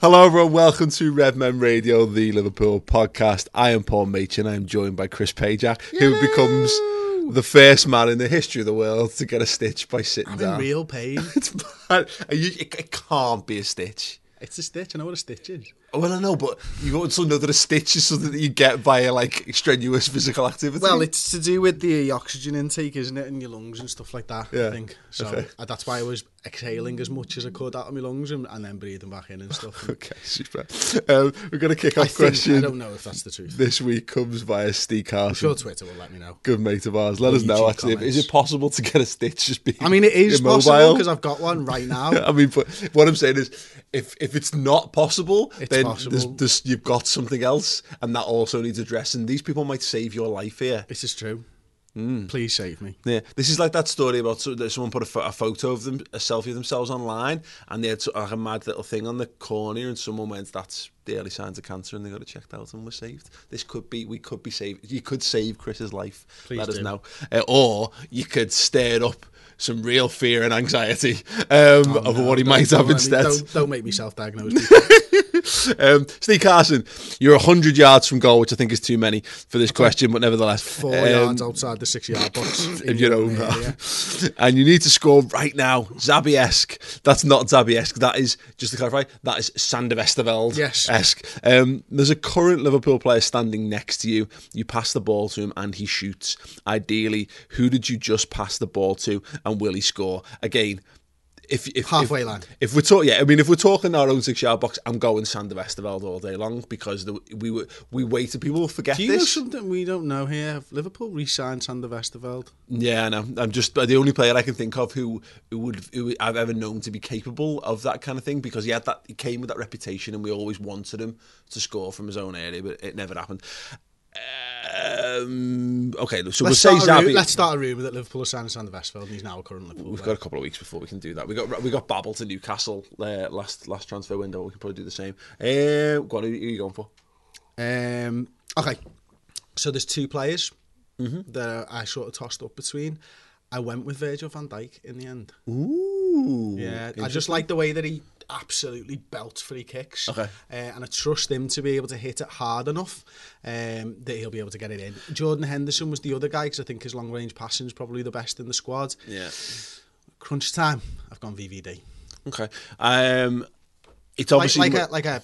Hello, everyone. Welcome to Red Men Radio, the Liverpool podcast. I am Paul Machin. I am joined by Chris Pajak, who becomes the first man in the history of the world to get a stitch by sitting I'm down. in real pain. It's bad. You- it, it can't be a stitch. It's a stitch. I know what a stitch is. Well, I know, but you also know that a stitch is something that you get via like strenuous physical activity. Well, it's to do with the oxygen intake, isn't it, in your lungs and stuff like that. Yeah, I think so. okay. uh, That's why I was exhaling as much as I could out of my lungs and, and then breathing back in and stuff. okay, super. Um, we're going to kick I off think question. I don't know if that's the truth. This week comes via Steve I'm sure Twitter will let me know. Good mate of ours. Let Or us know. Actually, comments. is it possible to get a stitch just being? I mean, it is immobile? possible because I've got one right now. I mean, but what I'm saying is, if if it's not possible, It's then possible. There's, there's, you've got something else, and that also needs addressing. These people might save your life here. This is true. Hmm. Please save me. Yeah, this is like that story about someone put a, a photo of them, a selfie of themselves online, and they had like a mad little thing on the corner, and someone went, "That's the early signs of cancer," and they got it checked out and were saved. This could be, we could be saved. You could save Chris's life. Please Let us know, uh, or you could stir up some real fear and anxiety um, over Oh, No, what he might have let me- instead. Don't, don't make me self-diagnose. um, Steve Carson, you're 100 yards from goal, which I think is too many for this question, but nevertheless. Four um, yards outside the six-yard box. in your own half. And you need to score right now. Xabi-esque. That's not Xabi-esque. That is, just to clarify, that is Sander Westerveld. Yes. Esque. Um, there's a current Liverpool player standing next to you. You pass the ball to him and he shoots. Ideally, who did you just pass the ball to and will he score? Again, if, if Halfway if, line. If we're talking, yeah, I mean, if we're talking our own six yard box, I'm going Sander Westerveld all day long because the, we were we waited. People will forget Do you know this. something we don't know here? Have Liverpool re-signed Sander Westerveld? Yeah, I know. I'm just the only player I can think of who, who would who I've ever known to be capable of that kind of thing because he had that he came with that reputation and we always wanted him to score from his own area, but it never happened. Um, okay, so Let's we'll say Xabi. let's start a rumour that Liverpool are signing Sander Westerveld and he's now a current Liverpool We've player. got a couple of weeks before we can do that. We got we got Babel to Newcastle uh, last last transfer window. We can probably do the same. Uh, what are you going for? Um, okay, so there's two players Mm-hmm. that I sort of tossed up between. I went with Virgil van Dijk in the end. Ooh, Yeah, I just like the way that he absolutely belt free kicks. Okay. Uh, and I trust him to be able to hit it hard enough um, that he'll be able to get it in. Jordan Henderson was the other guy because I think his long range passing is probably the best in the squad. Yeah. Crunch time, I've gone VVD. Okay. Um, it's Like, obviously like a like a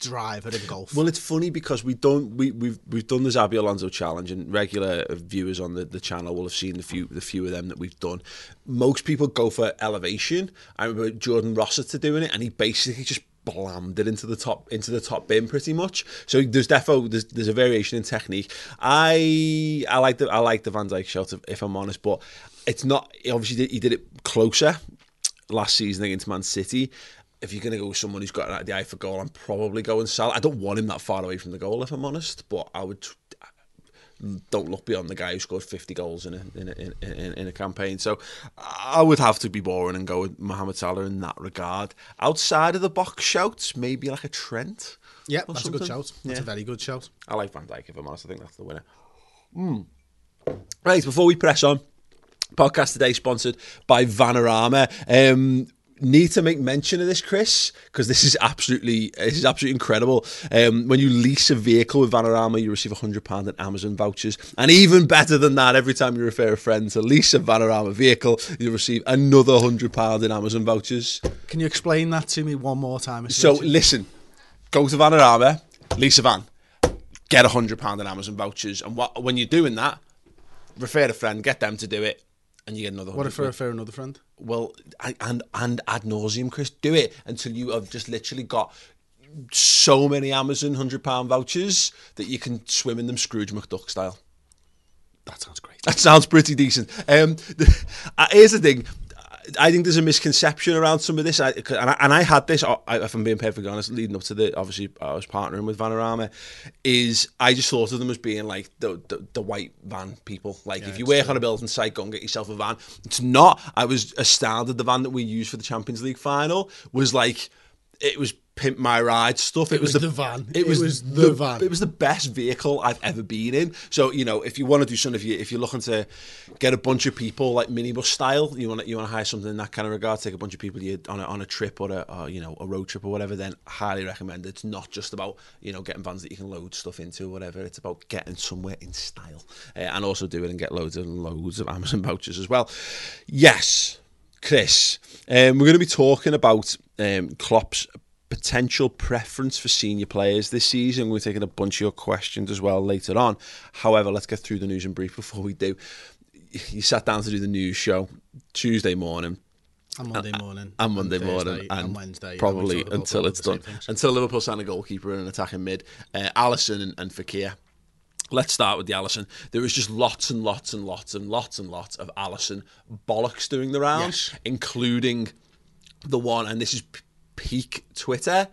driver in golf. Well, it's funny because we don't we we've we've done the Xabi Alonso challenge, and regular viewers on the, the channel will have seen the few the few of them that we've done. Most people go for elevation. I remember Jordan Rossiter doing it, and he basically just blammed it into the top into the top bin pretty much. So there's defo there's, there's a variation in technique. I I like the I like the Van Dijk shot if, if I'm honest, but it's not obviously he did it closer last season against Man City. If you're going to go with someone who's got the eye for goal, I'm probably going Salah. I don't want him that far away from the goal, if I'm honest, but I would. Don't look beyond the guy who scored 50 goals in a, in a, in, in, in a campaign. So I would have to be boring and go with Mohamed Salah in that regard. Outside of the box shouts, maybe like a Trent. yeah, that's a good shout. That's Yeah. a very good shout. I like Van Dijk, if I'm honest. I think that's the winner. Mm. Right, before we press on, podcast today sponsored by Vanarama. Um, need to make mention of this, Chris, because this is absolutely this is absolutely incredible. Um, when you lease a vehicle with Vanarama, you receive hundred pound in Amazon vouchers, and even better than that, every time you refer a friend to lease a Vanarama vehicle, you receive another hundred pound in Amazon vouchers. Can you explain that to me one more time? So Richard? listen, go to Vanarama, lease a van, get a hundred pound in Amazon vouchers, and what when you're doing that, refer a friend, get them to do it, and you get another. what 100 if I refer another friend? well, and and ad nauseum, Chris, do it until you have just literally got so many Amazon hundred pound vouchers that you can swim in them Scrooge McDuck style. That sounds great. That sounds pretty decent. Um, the, uh, here's the thing. I think there's a misconception around some of this, I, and, I, and I had this. I, if I'm being perfectly honest, leading up to the obviously I was partnering with Vanarama, is I just thought of them as being like the the, the white van people. Like if you work on a building site, go and get yourself a van. It's not. I was astounded. The van that we used for the Champions League final was like it was pimp my ride stuff. It, was the van. It was, It was the van. It was the best vehicle I've ever been in. So you know, if you want to do something, if you if you're looking to get a bunch of people like minibus style, you want to, you want to hire something in that kind of regard, take a bunch of people you on a, on a trip or a or, you know a road trip or whatever. Then highly recommend. It's not just about you know getting vans that you can load stuff into or whatever. It's about getting somewhere in style uh, and also do it and get loads and loads of Amazon vouchers as well. Yes, Chris, um, we're going to be talking about um, Klopp's potential preference for senior players this season. We're taking a bunch of your questions as well later on. However, let's get through the news and brief before we do. You sat down to do the news show Tuesday morning And Monday morning. and Monday Thursday morning and, and Wednesday. probably until it's done. Until Liverpool sign a goalkeeper and an attacking mid. Uh, Alisson and, and Fekir. Let's start with the Alisson. There was just lots and lots and lots and lots and lots of Alisson bollocks doing the rounds, Yes. including the one, and this is peak Twitter.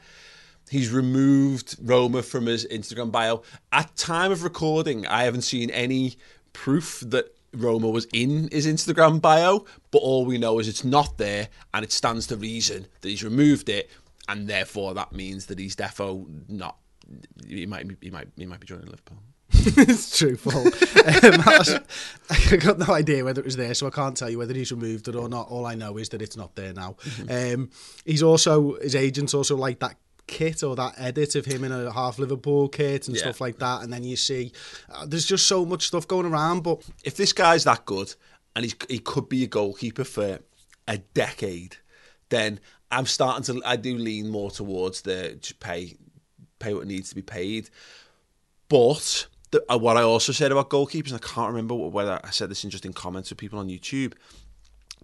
He's removed Roma from his Instagram bio. At time of recording, I haven't seen any proof that Roma was in his Instagram bio, but all we know is it's not there, and it stands to reason that he's removed it, and therefore that means that he's defo not. He might, be- he might, he might be joining Liverpool. it's true, Paul. um, I, I got no idea whether it was there, so I can't tell you whether he's removed it or not. All I know is that it's not there now. Um, he's also his agents also like that kit or that edit of him in a half Liverpool kit and Yeah. stuff like that. And then you see uh, there's just so much stuff going around. But if this guy's that good and he's, he could be a goalkeeper for a decade, then I'm starting to I do lean more towards the just pay pay what needs to be paid. But the, uh, what I also said about goalkeepers, I can't remember whether I said this in just in comments with people on YouTube.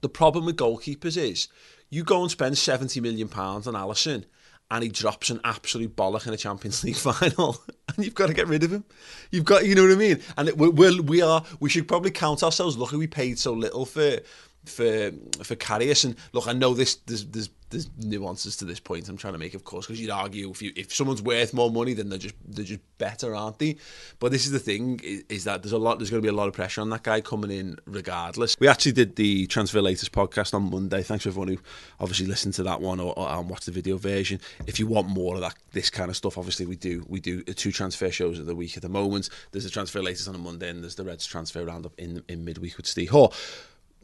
The problem with goalkeepers is you go and spend seventy million pounds on Alisson, and he drops an absolute bollock in a Champions League final, and you've got to get rid of him. You've got, you know what I mean? And it, we're, we're, we are, we should probably count ourselves lucky we paid so little for for for Karius. And look, I know this there's there's there's nuances to this point I'm trying to make, of course, because you'd argue if you if someone's worth more money, then they're just they're just better, aren't they? But this is the thing is, is that there's a lot there's going to be a lot of pressure on that guy coming in regardless. We actually did the Transfer Latest podcast on Monday. Thanks to everyone who obviously listened to that one or, or and watched the video version. If you want more of that this kind of stuff, obviously we do we do two transfer shows of the week at the moment. There's the Transfer Latest on a Monday and there's the Reds transfer roundup in in midweek with Steve Hoare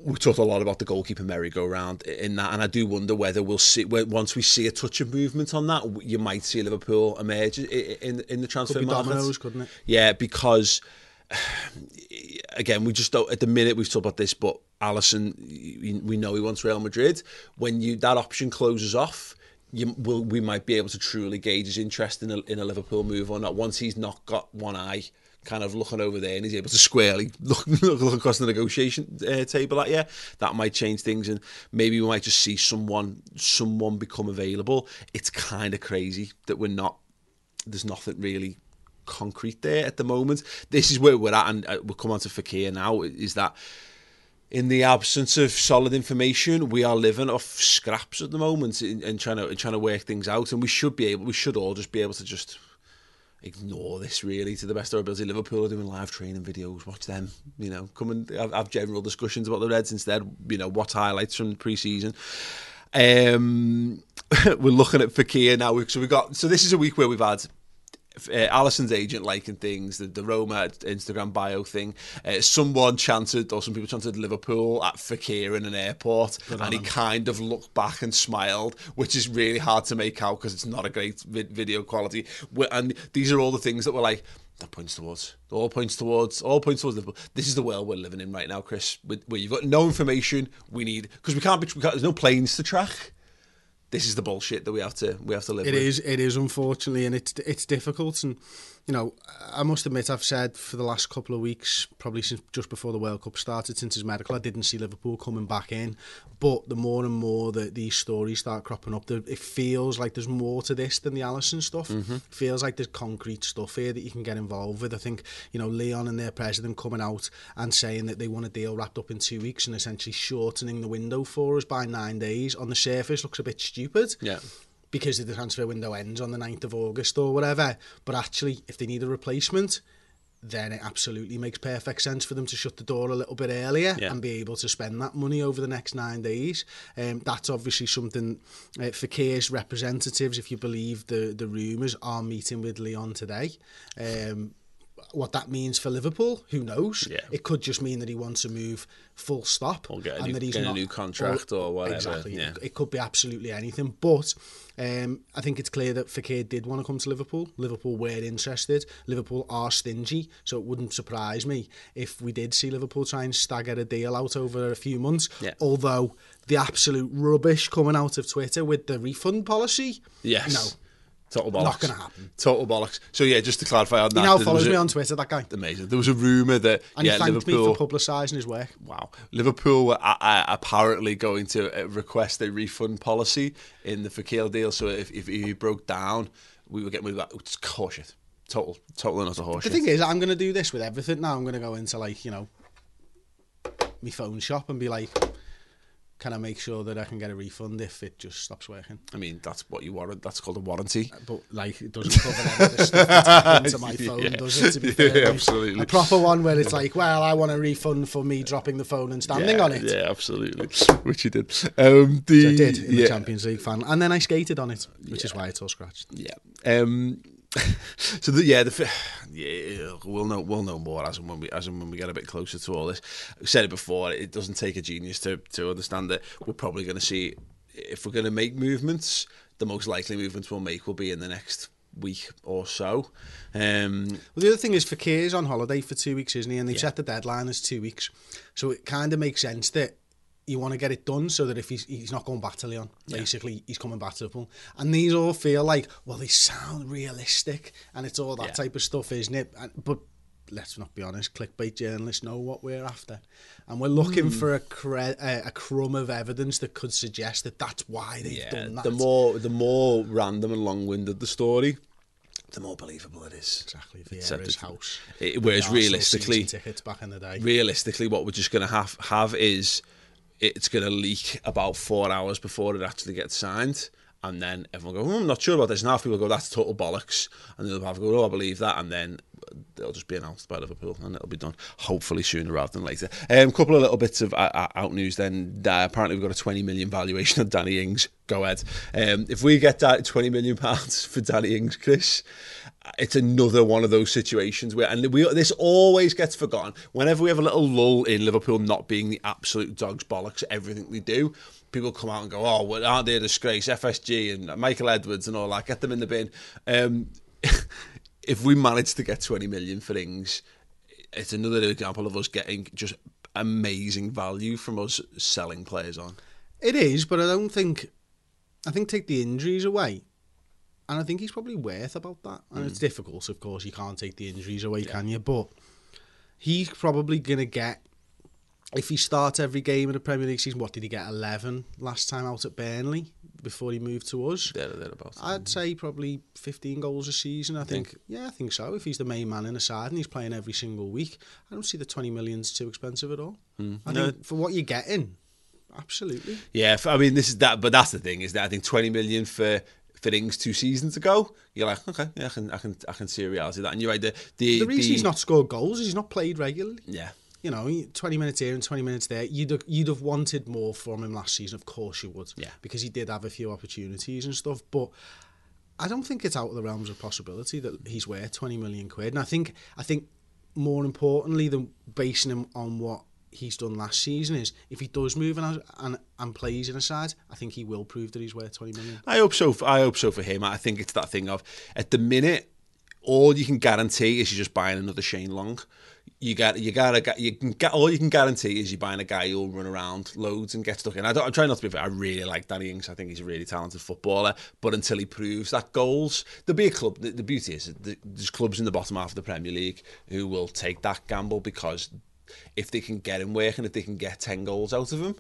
we talked a lot about the goalkeeper merry-go-round in that, and I do wonder whether we'll see once we see a touch of movement on that, you might see Liverpool emerge in in the transfer Could be market. dominoes, couldn't it? Yeah, because again, we just don't. At the minute, we've talked about this, but Alisson, we we know he wants Real Madrid. When you that option closes off. You, will, we might be able to truly gauge his interest in a, in a Liverpool move or not. Once he's not got one eye kind of looking over there and he's able to squarely look, look, across the negotiation uh, table at you, that might change things and maybe we might just see someone someone become available. It's kind of crazy that we're not, there's nothing really concrete there at the moment. This is where we're at and uh, we'll come on to Fekir now, is that in the absence of solid information, we are living off scraps at the moment and, trying to trying to work things out. And we should be able, we should all just be able to just ignore this really to the best of our ability. Liverpool are doing live training videos. Watch them. You know, come and have, have general discussions about the Reds instead. You know, what highlights from pre-season. Um, we're looking at Fekir now. So we've got so this is a week where we've had uh, Alisson's agent liking things, the, the Roma Instagram bio thing. Uh, someone chanted, or some people chanted Liverpool at Fekir in an airport, and he kind of looked back and smiled, which is really hard to make out because it's not a great vid- video quality. Wh- And these are all the things that were like, that points towards, all points towards, all points towards Liverpool. This is the world we're living in right now, Chris, with, where you've got no information. We need because we can't be, we can't, there's no planes to track. This is the bullshit that we have to we have to live It with. is, it is unfortunately, and it's it's difficult. And you know, I must admit, I've said for the last couple of weeks, probably since just before the World Cup started, since his medical, I didn't see Liverpool coming back in. But the more and more that these stories start cropping up, it feels like there's more to this than the Alisson stuff. Mm-hmm. It feels like there's concrete stuff here that you can get involved with. I think you know Lyon and their president coming out and saying that they want a deal wrapped up in two weeks and essentially shortening the window for us by nine days on the surface looks a bit stupid Yeah. Because the transfer window ends on the 9th of August or whatever. But actually, if they need a replacement, then it absolutely makes perfect sense for them to shut the door a little bit earlier Yeah. and be able to spend that money over the next nine days. Um, that's obviously something uh, Fekir's representatives, if you believe the, the rumours, are meeting with Lyon today. Um, what that means for Liverpool, who knows? Yeah. It could just mean that he wants to move full stop. Or get a and new- that he's get a new contract or whatever, Exactly. yeah. It, it could be absolutely anything. But um, I think it's clear that Fekir did want to come to Liverpool. Liverpool were interested. Liverpool are stingy, so it wouldn't surprise me if we did see Liverpool try and stagger a deal out over a few months. Yeah. Although the absolute rubbish coming out of Twitter with the refund policy, Yes. no. Total bollocks. Not gonna happen. Total bollocks. So yeah, just to clarify on that. He now follows was a- me on Twitter, that guy. Amazing. There was a rumor that And yeah, he thanked Liverpool. me for publicising his work. Wow. Liverpool were uh, apparently going to uh, request a refund policy in the Fekir deal. So if, if he broke down, we were getting rid of that. It's horseshit. Total, total and utter horseshit. The thing is, I'm going to do this with everything now. I'm going to go into like you know, my phone shop and be like, can I make sure that I can get a refund if it just stops working? I mean, that's what you warrant. That's called a warranty. But like, it doesn't cover any of the stuff that's to my phone, Yeah. does it? To be fair, Yeah, absolutely. A proper one where it's like, well, I want a refund for me dropping the phone and standing yeah, on it. Yeah, absolutely. Which you did. Um, the, I did in yeah, the Champions League final, and then I skated on it, which is why it's all scratched. Yeah. Um, so the, yeah, the yeah, we'll know we'll know more as and when we as and when we get a bit closer to all this. I've said it before. It doesn't take a genius to to understand that we're probably going to see if we're going to make movements. The most likely movements we'll make will be in the next week or so. Um, Well, the other thing is Fekir's on holiday for two weeks, isn't he? And they set the deadline as two weeks. So it kind of makes sense that you want to get it done so that if he's, he's not going back to Lyon, basically, he's coming back to Liverpool. And these all feel like, well, they sound realistic and it's all that Yeah. type of stuff, isn't it? And, but let's not be honest, clickbait journalists know what we're after. And we're looking Hmm. for a, cre- a, a crumb of evidence that could suggest that that's why they've yeah, done that. the more the more random and long winded the story, the more believable it is. Exactly, Vieira's house. it- whereas realistically, tickets back in the day. realistically, what we're just going to have have is it's going to leak about four hours before it actually gets signed. And then everyone go, I'm not sure about this. And half people go, that's total bollocks. And the other half go, oh, I believe that. And then it'll just be announced by Liverpool and it'll be done, hopefully sooner rather than later. A um, couple of little bits of uh, uh, out news then. Uh, apparently, we've got a 20 million valuation of Danny Ings. Go ahead. Um, if we get that 20 million pounds for Danny Ings, Chris, it's another one of those situations where, and we this always gets forgotten. Whenever we have a little lull in Liverpool not being the absolute dogs bollocks everything they do, people come out and go, "Oh, well, aren't they a disgrace?" FSG and Michael Edwards and all that. Get them in the bin. Um, if we manage to get twenty million for Ings, it's another example of us getting just amazing value from us selling players on. It is, but I don't think. I think take the injuries away, and I think he's probably worth about that. And it's difficult, of course. You can't take the injuries away, can you? But he's probably gonna get. If he starts every game in the Premier League season, what did he get? Eleven last time out at Burnley before he moved to us. There, thereabouts. I'd say probably 15 goals a season. I think. Yeah, I think so. If he's the main man in the side and he's playing every single week, I don't see the 20 million's too expensive at all. Hmm. I No. think for what you're getting, absolutely. Yeah, I mean, this is that, but that's the thing is that I think twenty million for for Ings two seasons ago, you're like, okay, yeah, I can, I can, I can see a reality of that. And you're right, the the, The reason the- he's not scored goals is he's not played regularly. yeah, You know, 20 minutes here and 20 minutes there. You'd have, you'd have wanted more from him last season. Of course you would. Yeah. Because he did have a few opportunities and stuff. But I don't think it's out of the realms of possibility that he's worth 20 million quid. And I think, I think more importantly than basing him on what he's done last season is if he does move and, and, and plays in a side, I think he will prove that he's worth 20 million. I hope so. For, I hope so for him. I think it's that thing of at the minute, all you can guarantee is you're just buying another Shane Long. You got you gotta you can get all you can guarantee is you're buying a guy who'll run around loads and get stuck in. I don't, I'm trying not to be fair. I really like Danny Ings. I think he's a really talented footballer. But until he proves that goals, there'll be a club. The, the beauty is there's clubs in the bottom half of the Premier League who will take that gamble because if they can get him working, if they can get ten goals out of him,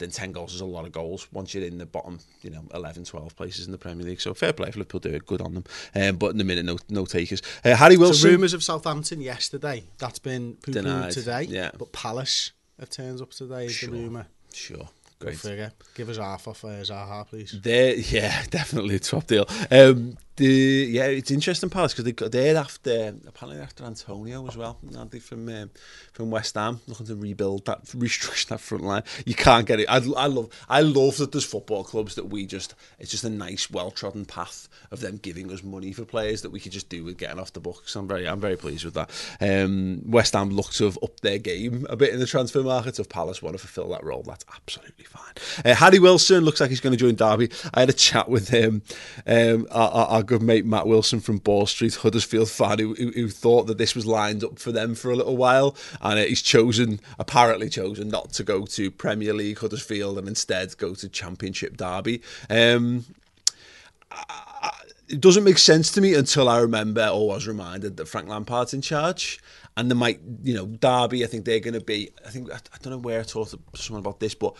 then 10 goals is a lot of goals once you're in the bottom, you know, 11, 12 places in the Premier League. So fair play for Liverpool, do it good on them. Um, but in the minute, no no takers. Uh, Harry Wilson. So rumours of Southampton yesterday, that's been poo Denied, today. yeah. But Palace have turned up today, is Sure. the rumour. Sure. Great. figure. Give us half off uh, Zaha, please. They're, yeah, definitely a top deal. Um, the yeah, it's interesting, Palace, because they're after apparently after Antonio as well. Aren't they from um, from West Ham looking to rebuild that, restructure that front line? You can't get it. I, I love I love that there's football clubs that we just it's just a nice, well trodden path of them giving us money for players that we could just do with getting off the books. I'm very I'm very pleased with that. Um, West Ham look to have upped their game a bit in the transfer market. If Palace want to fulfil that role, that's absolutely fine. Uh, Harry Wilson looks like he's going to join Derby. I had a chat with him, um, our, our, our good mate Matt Wilson from Ball Street, Huddersfield fan, who, who, who thought that this was lined up for them for a little while, and uh, he's chosen, apparently chosen, not to go to Premier League Huddersfield and instead go to Championship Derby. Um, it doesn't make sense to me until I remember or was reminded that Frank Lampard's in charge. And they might, you know, Derby, I think they're going to be, I think, I, I don't know where I talked to someone about this, but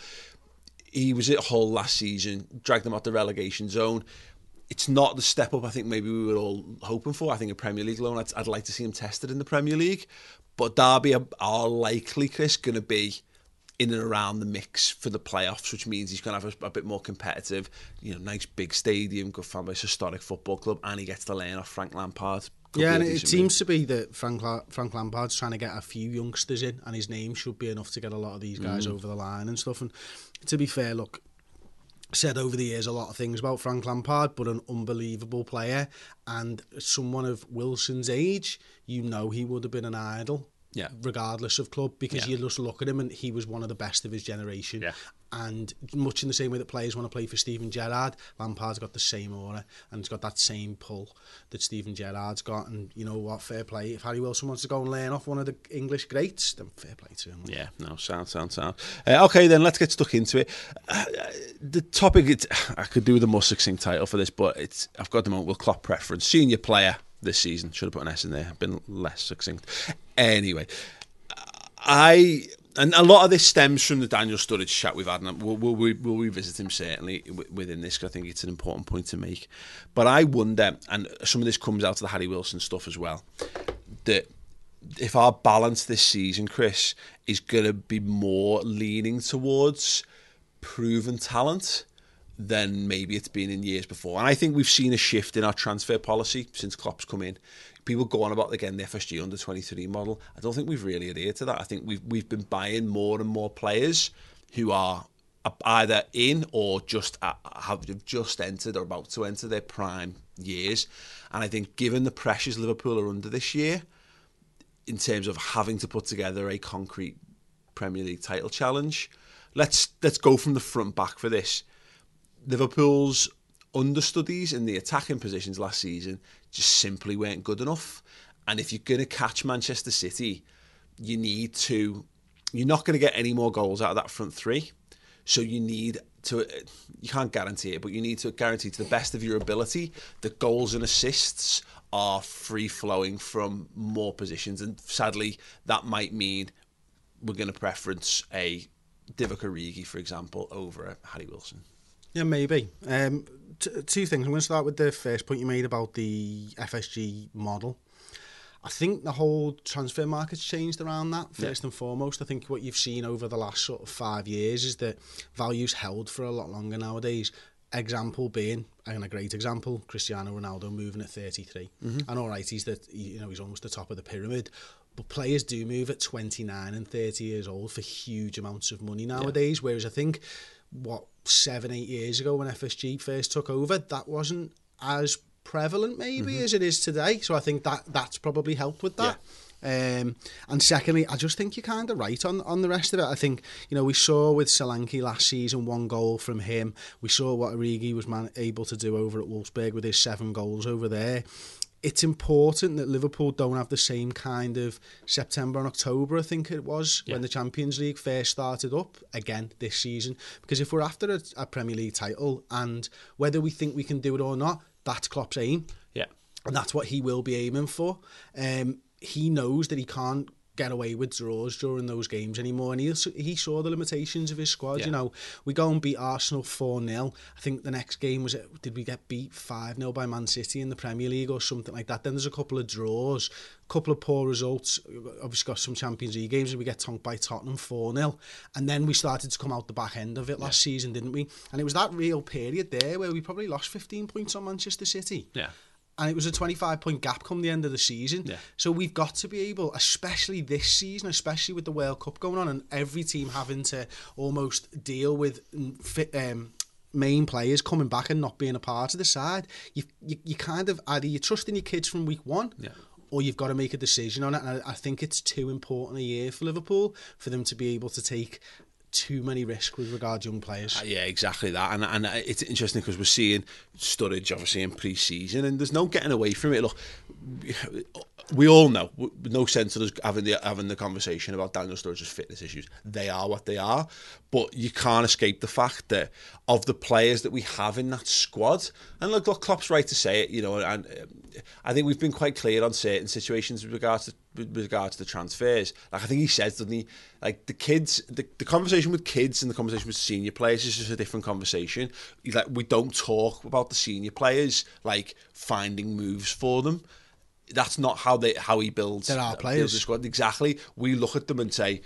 he was at Hull last season, dragged them out the relegation zone. It's not the step up I think maybe we were all hoping for. I think a Premier League loan, I'd, I'd like to see him tested in the Premier League. But Derby are, are likely, Chris, going to be in and around the mix for the playoffs, which means he's going to have a, a bit more competitive, you know, nice big stadium, good fan base, historic football club, and he gets to learn off Frank Lampard. Could Yeah, and it seems to be that Frank, La- Frank Lampard's trying to get a few youngsters in, and his name should be enough to get a lot of these guys Mm. over the line and stuff. And to be fair, look, said over the years a lot of things about Frank Lampard, but an unbelievable player and someone of Wilson's age, you know he would have been an idol. Yeah. Regardless of club, because Yeah. you just look at him and he was one of the best of his generation. Yeah. And much in the same way that players want to play for Steven Gerrard, Lampard's got the same aura and he's got that same pull that Steven Gerrard's got. And you know what, fair play. If Harry Wilson wants to go and learn off one of the English greats, then fair play to him. Yeah, no, sound, sound, sound. Uh, okay, then let's get stuck into it. Uh, the topic, it, I could do with a more succinct title for this, but it's I've got the moment. Will Klopp preference senior player this season? Should have put an S in there. I've Been less succinct. Anyway, I and a lot of this stems from the Daniel Sturridge chat we've had, and we'll, we'll, we'll revisit him certainly wi- within this. 'cause I think it's an important point to make. But I wonder, and some of this comes out of the Harry Wilson stuff as well, that if our balance this season, Chris, is going to be more leaning towards proven talent than maybe it's been in years before. And I think we've seen a shift in our transfer policy since Klopp's come in. People go on about again the FSG under 23 model. I don't think we've really adhered to that. I think we've we've been buying more and more players who are either in or just have just entered or about to enter their prime years. And I think given the pressures Liverpool are under this year, in terms of having to put together a concrete Premier League title challenge. Let's let's go from the front back for this. Liverpool's understudies in the attacking positions last season just simply weren't good enough. And if you're going to catch Manchester City, you need to. You're not going to get any more goals out of that front three. So you need to. You can't guarantee it, but you need to guarantee to the best of your ability that goals and assists are free flowing from more positions. And sadly, that might mean we're going to preference a Divock Origi, for example, over a Harry Wilson. Yeah, maybe. Um, t- two things. I'm going to start with the first point you made about the FSG model. I think the whole transfer market's changed around that, first and foremost. I think what you've seen over the last sort of five years is that value's held for a lot longer nowadays. Example being, and a great example, Cristiano Ronaldo moving at 33. Mm-hmm. And all right, he's the, you know, he's almost the top of the pyramid. But players do move at 29 and 30 years old for huge amounts of money nowadays. Whereas I think, what, seven, eight years ago when FSG first took over, that wasn't as prevalent maybe as it is today. So I think that that's probably helped with that. Um, and secondly, I just think you're kind of right on, on the rest of it. I think, you know, we saw with Solanke last season one goal from him. We saw what Origi was man- able to do over at Wolfsburg with his seven goals over there. It's important that Liverpool don't have the same kind of September and October, I think it was, when the Champions League first started up again this season. Because if we're after a, a Premier League title and whether we think we can do it or not, that's Klopp's aim Yeah. and that's what he will be aiming for. Um, he knows that he can't get away with draws during those games anymore, and he he saw the limitations of his squad. Yeah. You know, we go and beat Arsenal four 0 I think the next game was it, did we get beat five 0 by Man City in the Premier League or something like that? Then there's a couple of draws, a couple of poor results. Obviously got some Champions League games, and we get tonked by Tottenham four 0 and then we started to come out the back end of it last season, didn't we? And it was that real period there where we probably lost 15 points on Manchester City Yeah. And it was a 25 point gap come the end of the season. Yeah. So we've got to be able, especially this season, especially with the World Cup going on and every team having to almost deal with um, main players coming back and not being a part of the side. You, you, you kind of either you're trusting your kids from week one. Yeah. Or you've got to make a decision on it, and I, I think it's too important a year for Liverpool for them to be able to take too many risks with regard to young players. Uh, Yeah, exactly that. And and it's interesting because we're seeing Sturridge obviously in pre-season, and there's no getting away from it. Look, we all know, no sense of us having the having the conversation about Daniel Sturridge's fitness issues. They are what they are, but you can't escape the fact that of the players that we have in that squad, and look, look Klopp's right to say it. You know, and um, I think we've been quite clear on certain situations with regards to with regards to the transfers. Like I think he says, doesn't he? Like the kids, the, the conversation with kids and the conversation with senior players is just a different conversation. He's Like we don't talk about the senior players like finding moves for them. That's not how they how he builds. Our builds players. the squad. Exactly. We look at them and say.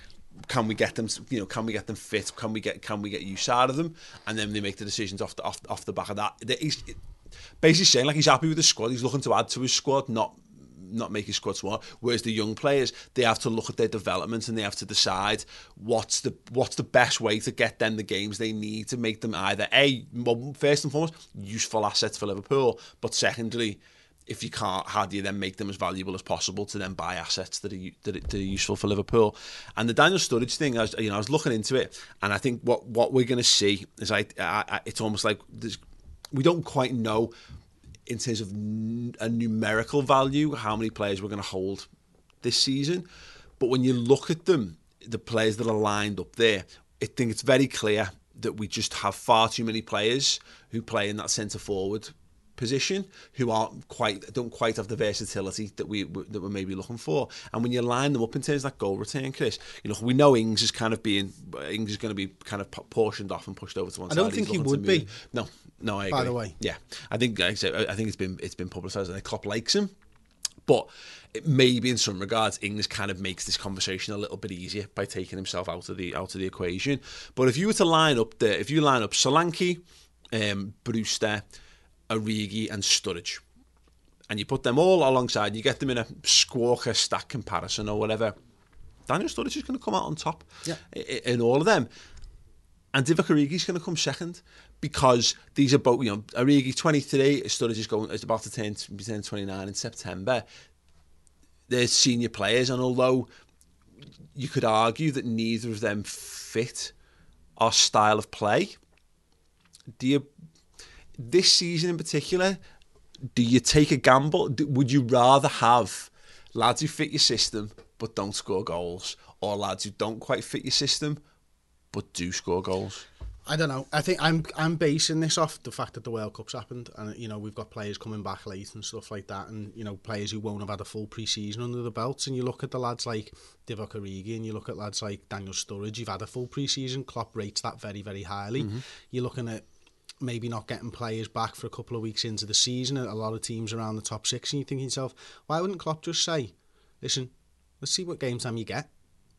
Can we get them? You know, can we get them fit? Can we get? Can we get use out of them? And then they make the decisions off the off, off the back of that. He's basically saying like he's happy with the squad. He's looking to add to his squad, not not making squad smaller. Whereas the young players, they have to look at their development and they have to decide what's the what's the best way to get them the games they need to make them either a well, first and foremost useful assets for Liverpool, but secondly. If you can't, how do you then make them as valuable as possible to then buy assets that are that are, useful for Liverpool? And the Daniel Sturridge thing, I was, you know, I was looking into it, and I think what what we're going to see is like I, I, it's almost like we don't quite know in terms of n- a numerical value how many players we're going to hold this season. But when you look at them, the players that are lined up there, I think it's very clear that we just have far too many players who play in that centre forward position who aren't quite don't quite have the versatility that we that we're maybe looking for and when you line them up in terms of that goal return Chris you know we know Ings is kind of being Ings is going to be kind of portioned off and pushed over to one I side I don't think He's he would be. no no I agree By the way. yeah I think like I, said, I think it's been it's been publicised that Klopp likes him but maybe in some regards, Ings kind of makes this conversation a little bit easier by taking himself out of the out of the equation. But if you were to line up there, if you line up Solanke, um, Brewster, Origi, and Sturridge, and you put them all alongside, you get them in a Squawka stack comparison or whatever. Daniel Sturridge is going to come out on top Yeah. in all of them. And Divock Origi's going to come second because these are both, you know, Origi 23, Sturridge is going, is about to turn, turn 29 in September. They're senior players, and although you could argue that neither of them fit our style of play, do you, this season in particular, do you take a gamble? Would you rather have lads who fit your system but don't score goals, or lads who don't quite fit your system but do score goals? I don't know. I think I'm I'm basing this off the fact that the World Cup's happened, and you know we've got players coming back late and stuff like that, and you know players who won't have had a full pre-season under the belts. And you look at the lads like Divock Origi, and you look at lads like Daniel Sturridge. You've had a full pre-season. Klopp rates that very very highly. Mm-hmm. You're looking at maybe not getting players back for a couple of weeks into the season. A lot of teams around the top six, and you think to yourself, why wouldn't Klopp just say, "Listen, let's see what game time you get."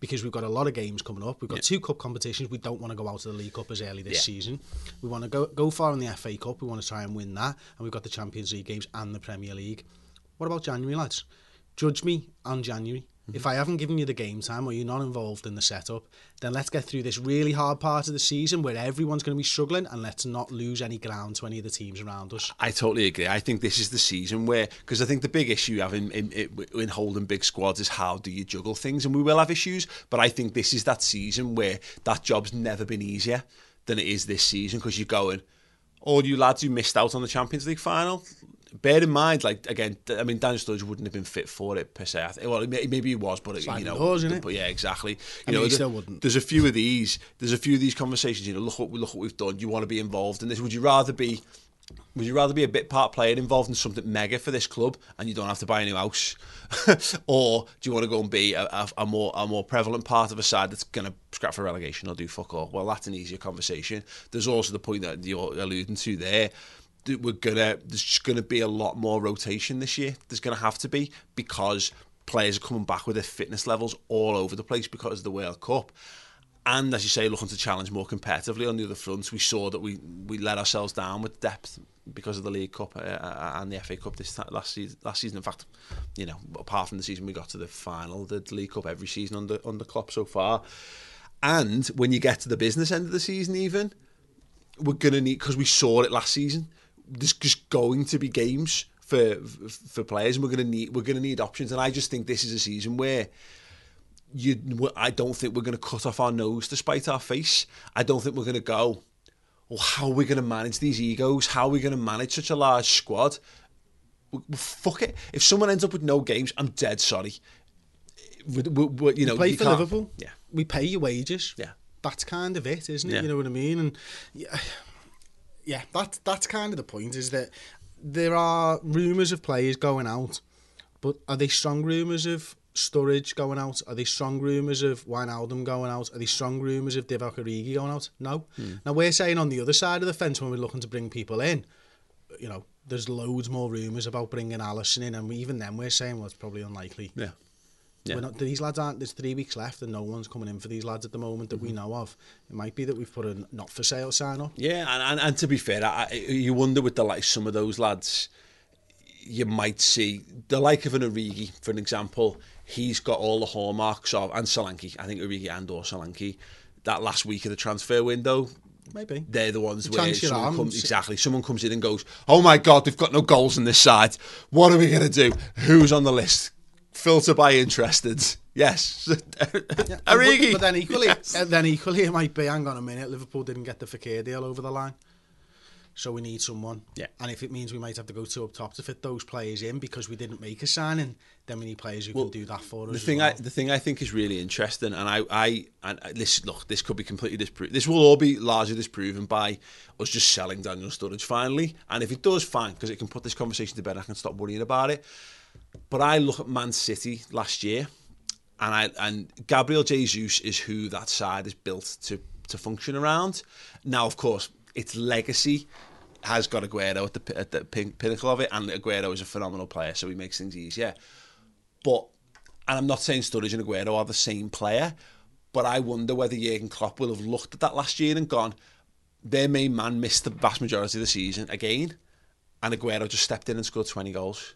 Because we've got a lot of games coming up. We've got two cup competitions. We don't want to go out to the League Cup as early this Yeah. season. We want to go go far in the FA Cup. We want to try and win that. And we've got the Champions League games and the Premier League. What about January, lads? Judge me on January. If I haven't given you the game time or you're not involved in the setup, then let's get through this really hard part of the season where everyone's going to be struggling and let's not lose any ground to any of the teams around us. I totally agree. I think this is the season where, because I think the big issue you have in, in, in holding big squads is how do you juggle things, and we will have issues. But I think this is that season where that job's never been easier than it is this season because you're going, all you lads who missed out on the Champions League final, bear in mind, like again, I mean, Daniel Sturridge wouldn't have been fit for it per se. I think, well, maybe he was, but Sliding you know, doors, it? but yeah, exactly. You I mean, know, there- still wouldn't. There's a few of these. There's a few of these conversations. You know, look what we look what we've done. You want to be involved in this? Would you rather be? Would you rather be a bit part player involved in something mega for this club and you don't have to buy a new house, or do you want to go and be a, a, a more a more prevalent part of a side that's going to scrap for relegation or do fuck all? Well, that's an easier conversation. There's also the point that you're alluding to there we're gonna there's gonna be a lot more rotation this year. There's gonna have to be because players are coming back with their fitness levels all over the place because of the World Cup. And as you say, looking to challenge more competitively on the other fronts, we saw that we, we let ourselves down with depth because of the League Cup uh, uh, and the FA Cup this last season. Last season, in fact, you know, apart from the season we got to the final, the League Cup every season under under Klopp so far. And when you get to the business end of the season, even we're gonna need because we saw it last season. There's just going to be games for for players, and we're gonna need we're gonna need options. And I just think this is a season where you. I don't think we're gonna cut off our nose to spite our face. I don't think we're gonna go. Well, how are we going to manage these egos? How are we going to manage such a large squad? Well, fuck it. If someone ends up with no games, I'm dead sorry. We, we, we, you know, play you for can't- Liverpool. Yeah. We pay your wages. Yeah. That's kind of it, isn't it? Yeah. You know what I mean? And yeah, yeah, that that's kind of the point is that there are rumours of players going out, but are they strong rumours of Sturridge going out? Are they strong rumours of Wijnaldum going out? Are they strong rumours of Divock Origi going out? No. Hmm. Now we're saying on the other side of the fence when we're looking to bring people in, you know, there's loads more rumours about bringing Alisson in, and even then we're saying well it's probably unlikely. Yeah. Yeah. We're not, these lads aren't. There's three weeks left, and no one's coming in for these lads at the moment that we Mm-hmm. know of. It might be that we've put a not for sale sign up. Yeah, and, and, and to be fair, I, you wonder with the like some of those lads, you might see the like of an Origi, for an example. He's got all the hallmarks of and Solanke. I think Origi and or Solanke. That last week of the transfer window, Maybe. they're the ones The where someone comes exactly. Someone comes in and goes, "Oh my God, they've got no goals on this side. What are we going to do? Who's on the list? Filter by interested. Yes, Yeah, Origi. But, but then equally, Yes. uh, then equally, it might be. Hang on a minute. Liverpool didn't get the Fekir deal over the line, so we need someone. Yeah. And if it means we might have to go two up top to fit those players in because we didn't make a signing, then we need players who can do that for us. The thing well. I the thing I think is really interesting, and I I and this look this could be completely disproven. This will all be largely disproven by us just selling Daniel Sturridge finally. And if it does, fine, because it can put this conversation to bed. I can stop worrying about it. But I look at Man City last year, and I and Gabriel Jesus is who that side is built to to function around. Now, of course, its legacy has got Aguero at the at the pin- pinnacle of it, and Aguero is a phenomenal player, so he makes things easier. But and I'm not saying Sturridge and Aguero are the same player, but I wonder whether Jurgen Klopp will have looked at that last year and gone, their main man missed the vast majority of the season again, and Aguero just stepped in and scored 20 goals.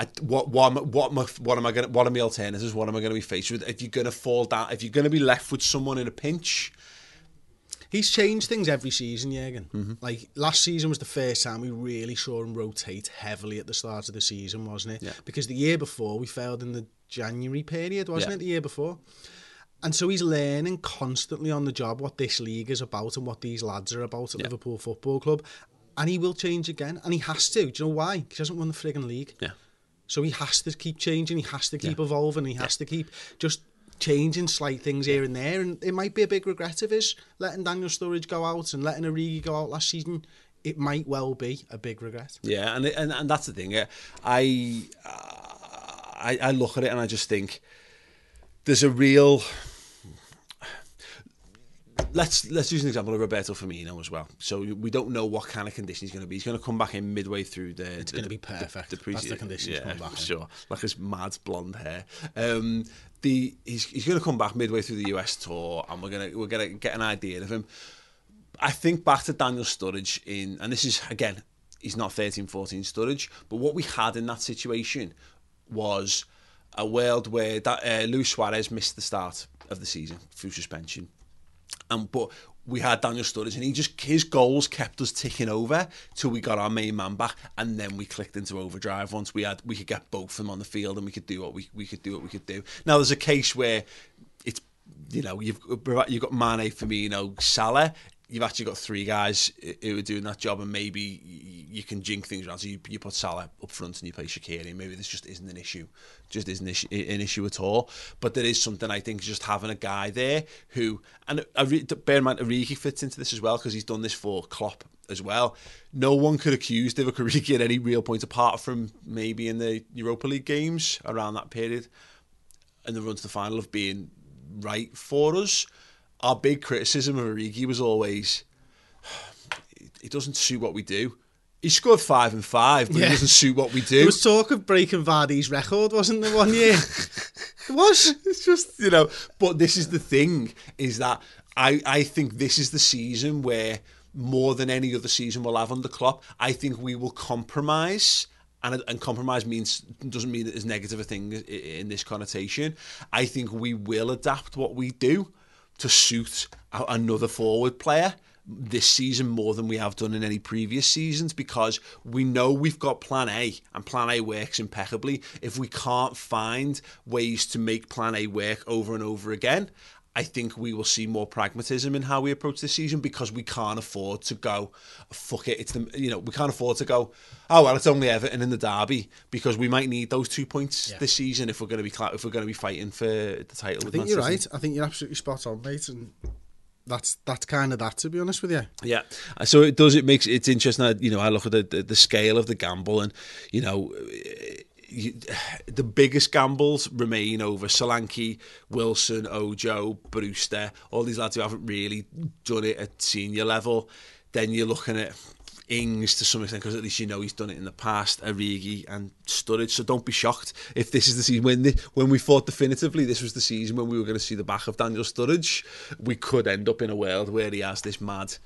I, what what am- what am I, what am I going what are my alternatives? What am I to be faced with? If you're going to fall down, if you're going to be left with someone in a pinch, He's changed things every season, Jurgen. Mm-hmm. Like last season was the first time we really saw him rotate heavily at the start of the season, wasn't it? Yeah. Because the year before we failed in the January period, wasn't Yeah. it? The year before. And so he's learning constantly on the job what this league is about and what these lads are about at Yeah. Liverpool Football Club. And he will change again. And he has to. Do you know why? He hasn't won the frigging league. yeah, So he has to keep changing, he has to keep Yeah. evolving, he has to keep just changing slight things here and there. And it might be a big regret of his letting Daniel Sturridge go out and letting Origi go out last season. It might well be a big regret. yeah, and and, and that's the thing. yeah. I, uh, I I look at it and I just think there's a real. Let's let's use an example of Roberto Firmino as well. So we don't know what kind of condition he's going to be. He's going to come back in midway through the. It's gonna be perfect. That's the condition he's Yeah, back sure. Like his mad blonde hair. Um, the he's he's going to come back midway through the US tour, and we're gonna we're gonna get an idea of him. I think back to Daniel Sturridge in, and this is again, he's not 13, 14 Sturridge, but what we had in that situation was a world where that, uh, Luis Suarez missed the start of the season through suspension, and but we had Daniel Sturridge, and he just his goals kept us ticking over till we got our main man back, and then we clicked into overdrive. Once we had, we could get both of them on the field, and we could do what we we could do what we could do. Now there's a case where it's you know you've you've got Mane, Firmino, Salah. You've actually got three guys who are doing that job, and maybe you can jink things around. So you, you put Salah up front and you play Shaqiri. Maybe this just isn't an issue, just isn't an issue at all. But there is something I think just having a guy there who, and bear in mind, Origi fits into this as well because he's done this for Klopp as well. No one could accuse Divock Origi at any real point apart from maybe in the Europa League games around that period and the run to the final of being right for us. Our big criticism of Origi was always it doesn't suit what we do. He scored five and five, but Yeah. it doesn't suit what we do. There was talk of breaking Vardy's record, wasn't there, one year? it was. it's just you know but this is the thing is that I, I think this is the season where more than any other season we'll have under Klopp I think we will compromise and, and compromise means doesn't mean that there's negative a thing in this connotation I think we will adapt what we do to suit another forward player this season more than we have done in any previous seasons because we know we've got plan A and plan A works impeccably. If we can't find ways to make plan A work over and over again, I think we will see more pragmatism in how we approach this season because we can't afford to go fuck it. It's the you know we can't afford to go. Oh well, it's only Everton in the derby because we might need those two points this season if we're going to be if we're going to be fighting for the title. I think you're City. right. I think you're absolutely spot on, mate. And that's that's kind of that, to be honest with you. Yeah, Uh, so it does. It makes it's interesting. That, you know, I look at the, the the scale of the gamble, and you know, you, the biggest gambles remain over Solanke, Wilson, Ojo, Brewster, all these lads who haven't really done it at senior level. Then you're looking at Ings to some extent because at least you know he's done it in the past, Origi and Sturridge. So don't be shocked if this is the season when the, when we thought definitively this was the season when we were going to see the back of Daniel Sturridge. We could end up in a world where he has this mad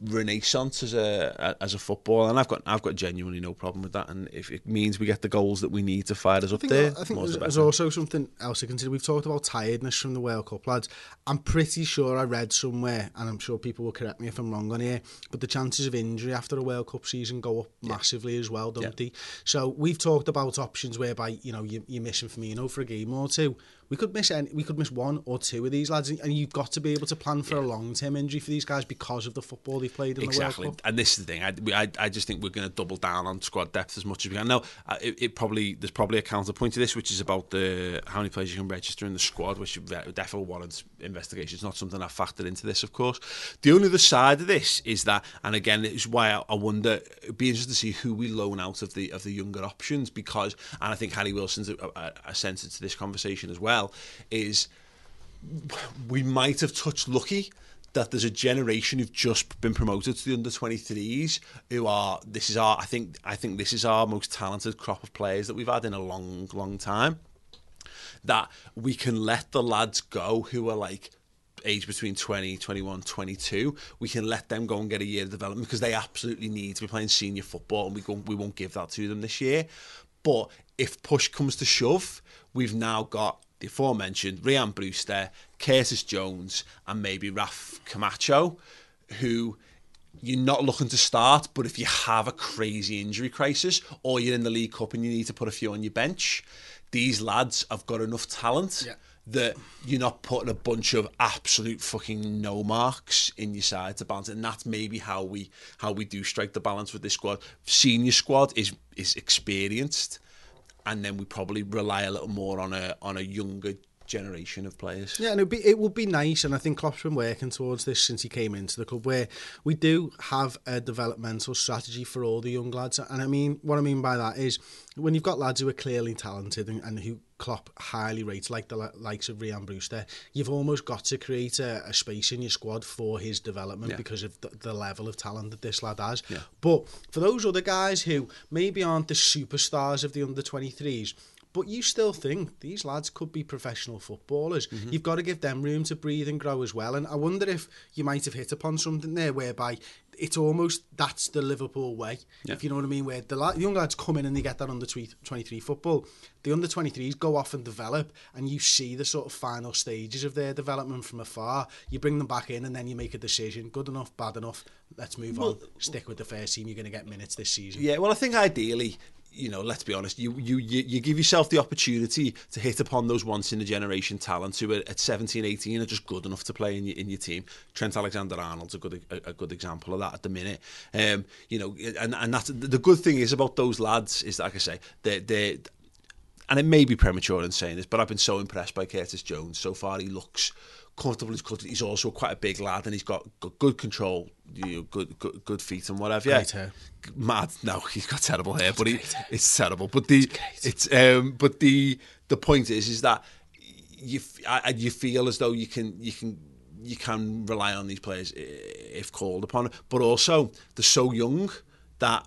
renaissance as a as a footballer, and I've got I've got genuinely no problem with that. And if it means we get the goals that we need to fire us up there, I think there's, the there's also something else to consider. We've talked about tiredness from the World Cup, lads. I'm pretty sure I read somewhere, and I'm sure people will correct me if I'm wrong on here, but the chances of injury after a World Cup season go up massively as well, don't Yeah. they? So we've talked about options whereby you know you, you're missing Firmino for a game or two. We could miss any, we could miss one or two of these lads, and you've got to be able to plan for a long term injury for these guys because of the football they've played in Exactly, the World Cup. and this is the thing. I, I, I just think we're going to double down on squad depth as much as we can. Now, uh, it, it probably there's probably a counterpoint to this, which is about the how many players you can register in the squad, which definitely warrants investigation. It's not something I factored into this, of course. The only other side of this is that, and again, it's why I, wonder. It'd be interesting to see who we loan out of the of the younger options because, and I think Harry Wilson's a, a, a sense this conversation as well. Is we might have touched lucky that there's a generation who've just been promoted to the under 23s who are this is our I think I think this is our most talented crop of players that we've had in a long long time that we can let the lads go who are like age between 20, 21, 22, we can let them go and get a year of development because they absolutely need to be playing senior football and we, go, we won't give that to them this year. But if push comes to shove, we've now got the aforementioned Ryan Brewster, Curtis Jones, and maybe Raf Camacho, who you're not looking to start, but if you have a crazy injury crisis or you're in the League Cup and you need to put a few on your bench, these lads have got enough talent Yeah. that you're not putting a bunch of absolute fucking no marks in your side to balance it. And that's maybe how we how we do strike the balance with this squad. Senior squad is is experienced and then we probably rely a little more on a on a younger generation of players. Yeah, and it'd be, it would be nice, and I think Klopp's been working towards this since he came into the club, where we do have a developmental strategy for all the young lads. And I mean, what I mean by that is when you've got lads who are clearly talented and, and who Klopp highly rates, like the likes of Ryan Brewster, you've almost got to create a, a space in your squad for his development Yeah. because of the, the level of talent that this lad has. But for those other guys who maybe aren't the superstars of the under 23s, but you still think these lads could be professional footballers. Mm-hmm. You've got to give them room to breathe and grow as well. And I wonder if you might have hit upon something there whereby it's almost that's the Liverpool way, if you know what I mean, where the, la- the young lads come in and they get that under 23 football. The under 23s go off and develop, and you see the sort of final stages of their development from afar. You bring them back in, and then you make a decision good enough, bad enough, let's move on. Stick with the first team, you're going to get minutes this season. Yeah, well, I think ideally, you know, let's be honest, you you you, give yourself the opportunity to hit upon those once in a generation talents who at 17, 18 are just good enough to play in your in your team. Trent Alexander-Arnold's a good a, a good example of that at the minute. Um, you know, and and that's the good thing is about those lads is like I say, they they and it may be premature in saying this, but I've been so impressed by Curtis Jones so far. He looks comfortable. He's, he's also quite a big lad, and he's got, got good control, you know, good, good good feet and whatever. Great yeah, hair. mad. No, he's got terrible hair, but he, it's terrible. But the it's um, but the the point is is that you I- you feel as though you can you can you can rely on these players if called upon, but also they're so young that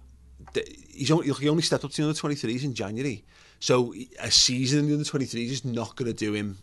that he's only he only stepped up to the under 23s in January. So a season in the under 23s is not going to do him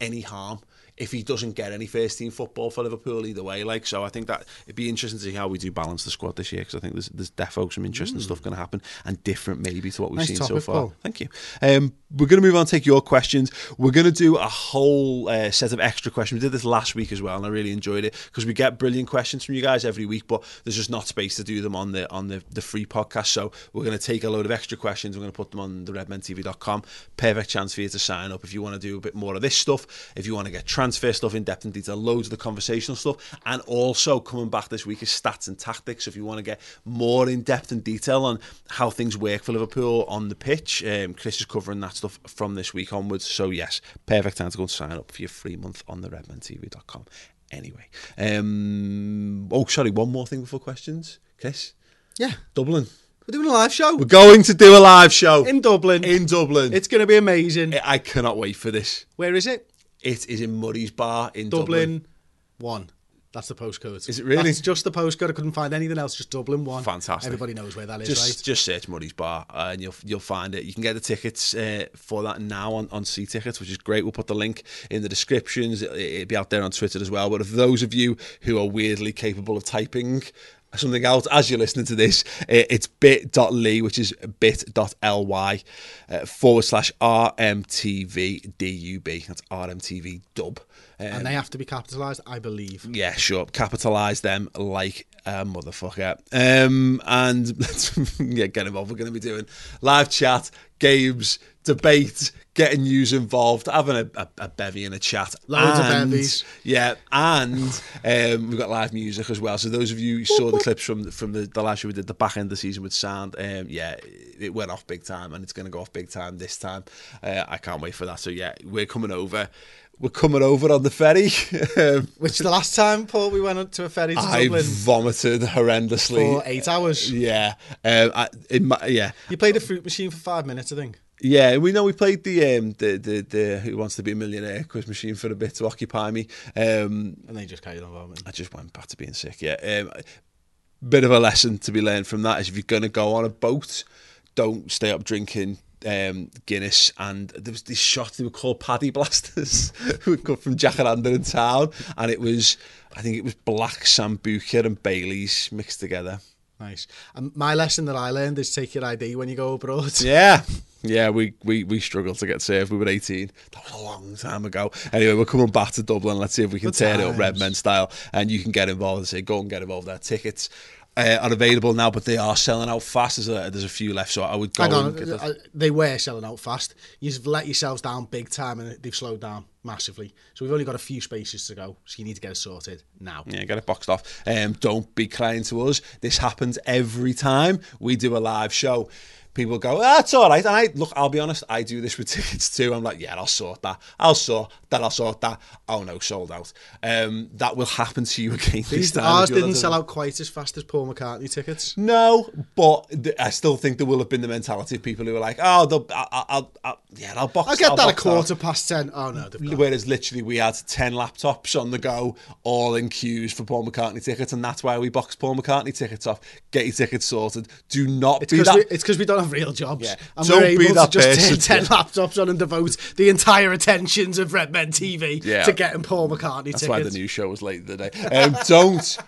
any harm if he doesn't get any first team football for Liverpool either way. Like so, I think that it'd be interesting to see how we do balance the squad this year because I think there's there's defo some interesting stuff going to happen and different maybe to what we've Nice seen so far. Paul. Thank you. Um, we're going to move on take your questions. We're going to do a whole uh, set of extra questions. We did this last week as well, and I really enjoyed it because we get brilliant questions from you guys every week, but there's just not space to do them on the on the, the free podcast. So we're going to take a load of extra questions. We're going to put them on the redmentv.com. Perfect chance for you to sign up if you want to do a bit more of this stuff. If you want to get transfer stuff in depth and detail, loads of the conversational stuff, and also coming back this week is stats and tactics. If you want to get more in depth and detail on how things work for Liverpool on the pitch, um, Chris is covering that stuff from this week onwards. So yes, perfect time to go and sign up for your free month on the redmentv.com. Anyway, um, oh sorry, one more thing before questions, Chris. Yeah. Dublin. We're doing a live show We're going to do a live show in Dublin. In Dublin. It's going to be amazing. I cannot wait for this. Where is it? It is in Murray's Bar in Dublin. Dublin 1. That's the postcode. Is it really? It's just the postcode. I couldn't find anything else. Just Dublin 1. Fantastic. Everybody knows where that is, Just right? just search Murray's Bar uh, and you'll you'll find it. You can get the tickets uh, for that now on on C tickets, which is great. We'll put the link in the descriptions. It, it'll be out there on Twitter as well. But for those of you who are weirdly capable of typing something else as you're listening to this, uh, it's bit.ly, which is bit.ly uh, forward slash RMTV DUB. That's RMTV dub. Um, and they have to be capitalised, I believe. yeah, sure. Capitalise them like a motherfucker. Um, and yeah, get involved. We're going to be doing live chat, games, debate, getting yous involved, having a, a, a bevy and a chat. Loads of And- bevies. Yeah, and um, we've got live music as well. So those of you who saw the clips from from the, the last show we did, the back end of the season with sound, um, yeah, it went off big time, and it's going to go off big time this time. Uh, I can't wait for that. So yeah, we're coming over. we're coming over on the ferry. um, Which the last time, Paul, we went to a ferry to I Dublin vomited horrendously. for eight hours. Yeah, um, I, my, yeah, You played a fruit machine for five minutes, I think. Yeah. We know we played the um, the, the the Who Wants to Be a Millionaire quiz machine for a bit to occupy me. Um, And they just carried on vomiting. I just went back to being sick. Yeah, um, bit of a lesson to be learned from that is if you're going to go on a boat, don't stay up drinking um, Guinness. And there was this shot they were called Paddy Blasters, who would come from Jacaranda in town, and it was I think it was black sambuca and Bailey's mixed together. Nice. And my lesson that I learned is take your ID when you go abroad. Yeah. Yeah, we, we, we struggled to get served. We were 18. That was a long time ago. Anyway, we're coming back to Dublin. Let's see if we can Good turn it up times. Red Men style. And you can get involved. and say, go and get involved. There tickets uh, are available now, but they are selling out fast. There's a, there's a few left, so I would go Hang and on, get the- uh, they were selling out fast. You've let yourselves down big time and they've slowed down massively. So we've only got a few spaces to go. So you need to get it sorted now. Yeah, get it boxed off. Um, don't be crying to us. This happens every time we do a live show. People go, ah, it's all right. And I look, I'll be honest, I do this with tickets too. I'm like, yeah, I'll sort that. I'll sort that. I'll sort that. Oh no, sold out. Um, that will happen to you again this These, time. ours didn't sell out quite as fast as Paul McCartney tickets. No, but th- I still think there will have been the mentality of people who are like, oh, they'll, I, I'll, I'll, yeah, I'll box. I'll get that a quarter past ten. Oh no, Whereas literally we had 10 laptops on the go, all in queues for Paul McCartney tickets, and that's why we boxed Paul McCartney tickets off. Get your tickets sorted. Do not It's be because that. we, it's 'cause we don't have real jobs. Yeah. And Don't we're be able that to just person, turn 10 laptops on and devote the entire attentions of Red Men TV Yeah. to getting Paul McCartney That's tickets. why the new show was late today. Um, don't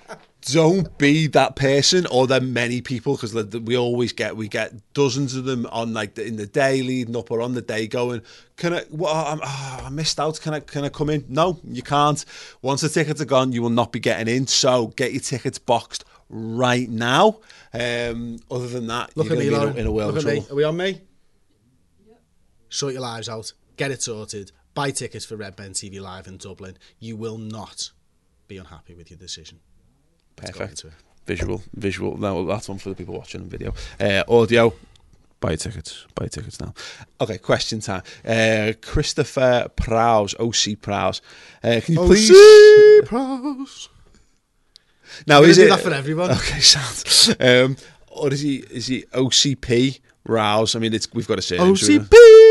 don't be that person or there are many people because we always get we get dozens of them on like the, in the day leading up or on the day going can I well, I'm, oh, I missed out can I can I come in no you can't once the tickets are gone you will not be getting in so get your tickets boxed right now um, other than that Look you're at me, be in Lauren. a, in a world Look at me. Are we on me? Sort your lives out. Get it sorted. Buy tickets for Red Men TV Live in Dublin. You will not be unhappy with your decision. Let's perfect visual visual no, that's one for the people watching on video uh, audio buy tickets buy tickets now okay question time uh, Christopher Prowse OC Prowse uh, can you please OC Prowse. Now is it that for everyone. okay sound um, or is he is he OCP Rouse I mean it's we've got to say OCP. the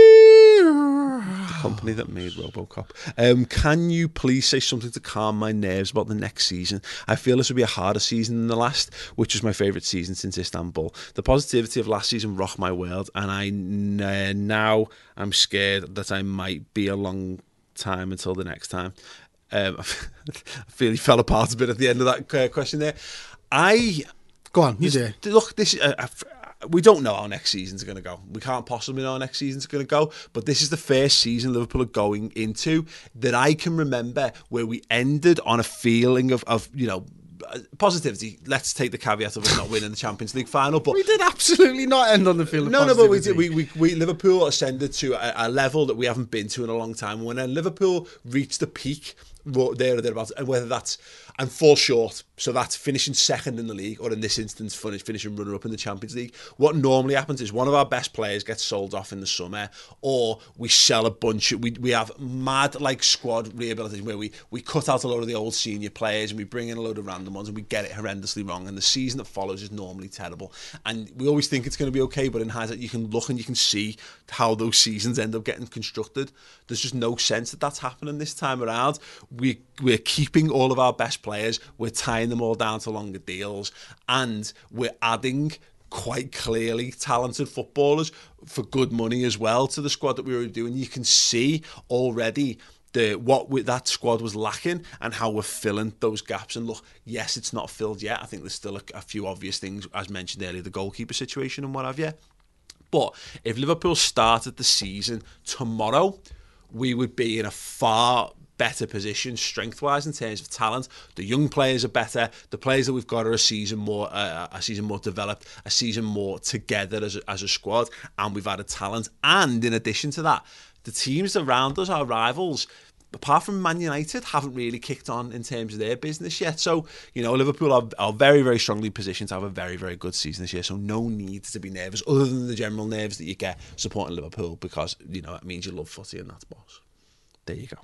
company that made RoboCop. Um, can you please say something to calm my nerves about the next season? I feel this will be a harder season than the last, which was my favourite season since Istanbul. The positivity of last season rocked my world, and I uh, now I'm scared that I might be a long time until the next time. Um, I feel he fell apart a bit at the end of that uh, question there. I Go on, you do. Look, this uh, uh, we don't know how next season's going to go. We can't possibly know how next season's going to go. But this is the first season Liverpool are going into that I can remember where we ended on a feeling of, of you know. uh, Positivity. Let's take the caveat of us not winning the Champions League final, but We did absolutely not end on the field. of no, no, but we did. We, we, we Liverpool ascended to a, a level that we haven't been to in a long time. When Liverpool reached the peak, there or thereabouts, and whether that's and fall short, so that's finishing second in the league, or in this instance, finish, finishing runner up in the Champions League. What normally happens is one of our best players gets sold off in the summer, or we sell a bunch. We we have mad like squad rehabilitation where we we cut out a lot of the old senior players and we bring in a load of random ones and we get it horrendously wrong. And the season that follows is normally terrible. And we always think it's going to be okay, but in hindsight, you can look and you can see how those seasons end up getting constructed. There's just no sense that that's happening this time around. We we're keeping all of our best players. We're tying them all down to longer deals, and we're adding quite clearly talented footballers for good money as well to the squad that we were doing. You can see already the what we, that squad was lacking and how we're filling those gaps. And look, yes, it's not filled yet. I think there's still a, a few obvious things, as mentioned earlier, the goalkeeper situation and what have you. But if Liverpool started the season tomorrow, we would be in a far better position strength wise in terms of talent. The young players are better. The players that we've got are a season more uh, a season more developed, a season more together as a, as a squad, and we've added talent. And in addition to that, the teams around us, our rivals, apart from Man United, haven't really kicked on in terms of their business yet. So, you know, Liverpool are, are very, very strongly positioned to have a very, very good season this year. So, no need to be nervous other than the general nerves that you get supporting Liverpool because, you know, it means you love footy and that's boss. There you go.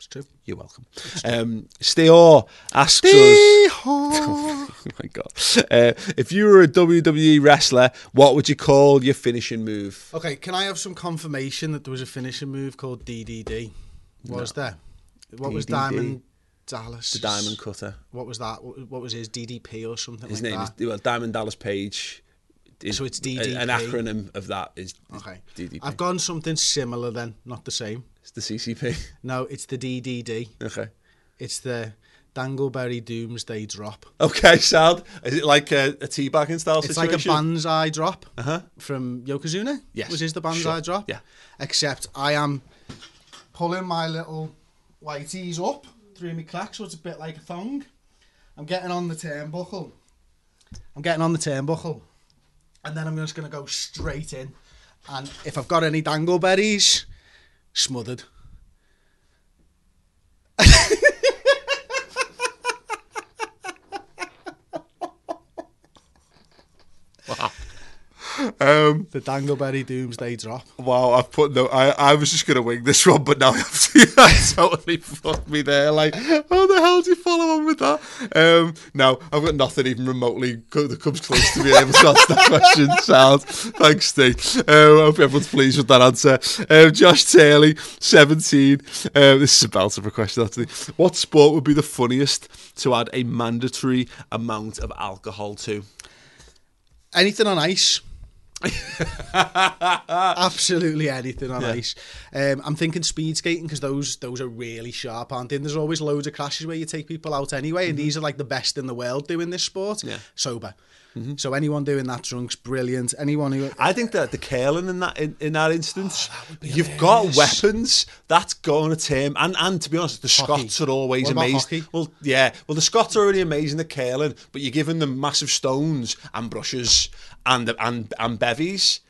It's true. You're welcome. Um, Steor asks us. Oh my god! Uh, if you were a WWE wrestler, what would you call your finishing move? Okay, can I have some confirmation that there was a finishing move called DDD? Was there? What was DDD? Diamond Dallas? The Diamond Cutter. What was that? What what was his DDP or something His like name that? is well, Diamond Dallas Page. is- So it's a- DDP. An acronym of that is Okay. DDP. I've gone something similar then, not the same. It's the CCP. No, it's the DDD. Okay. It's the Dangleberry Doomsday Drop. Okay, sad. Is it like a, a teabagging style situation? It's like a situation? banzai drop Uh-huh. from Yokozuna. Yes, which is the banzai sure, drop? yeah. Except I am pulling my little whiteys up through my crack, so it's a bit like a thong. I'm getting on the turnbuckle. I'm getting on the turnbuckle. And then I'm just going to go straight in. And if I've got any dangleberries, smothered. Um, The dangleberry doomsday drop. wow, I've put no. I, I was just gonna wing this one, but now I have to. I totally fucked me there. Like, how the hell do you follow on with that? Um, no, I've got nothing even remotely co- that comes close to being able to answer that question. Sound. Thanks, Steve. Um, I hope everyone's pleased with that answer. Um, Josh Taylor, seventeen. Um, this is a belter of a question actually. What sport would be the funniest to add a mandatory amount of alcohol to? Anything on ice. Absolutely anything on ice. Um, I'm thinking speed skating because those those are really sharp, aren't they? And there's always loads of crashes where you take people out anyway, and these are like the best in the world doing this sport. Yeah. Sober. So anyone doing that drunk's brilliant. Anyone who I think that the curling in that in, in that instance, Oh, be you've hilarious. got weapons. That's going to term, and and to be honest, the Hockey. Scots are always What amazing. Well, yeah, well the Scots are already amazing at curling, but you're giving them massive stones and brushes and and and bevies,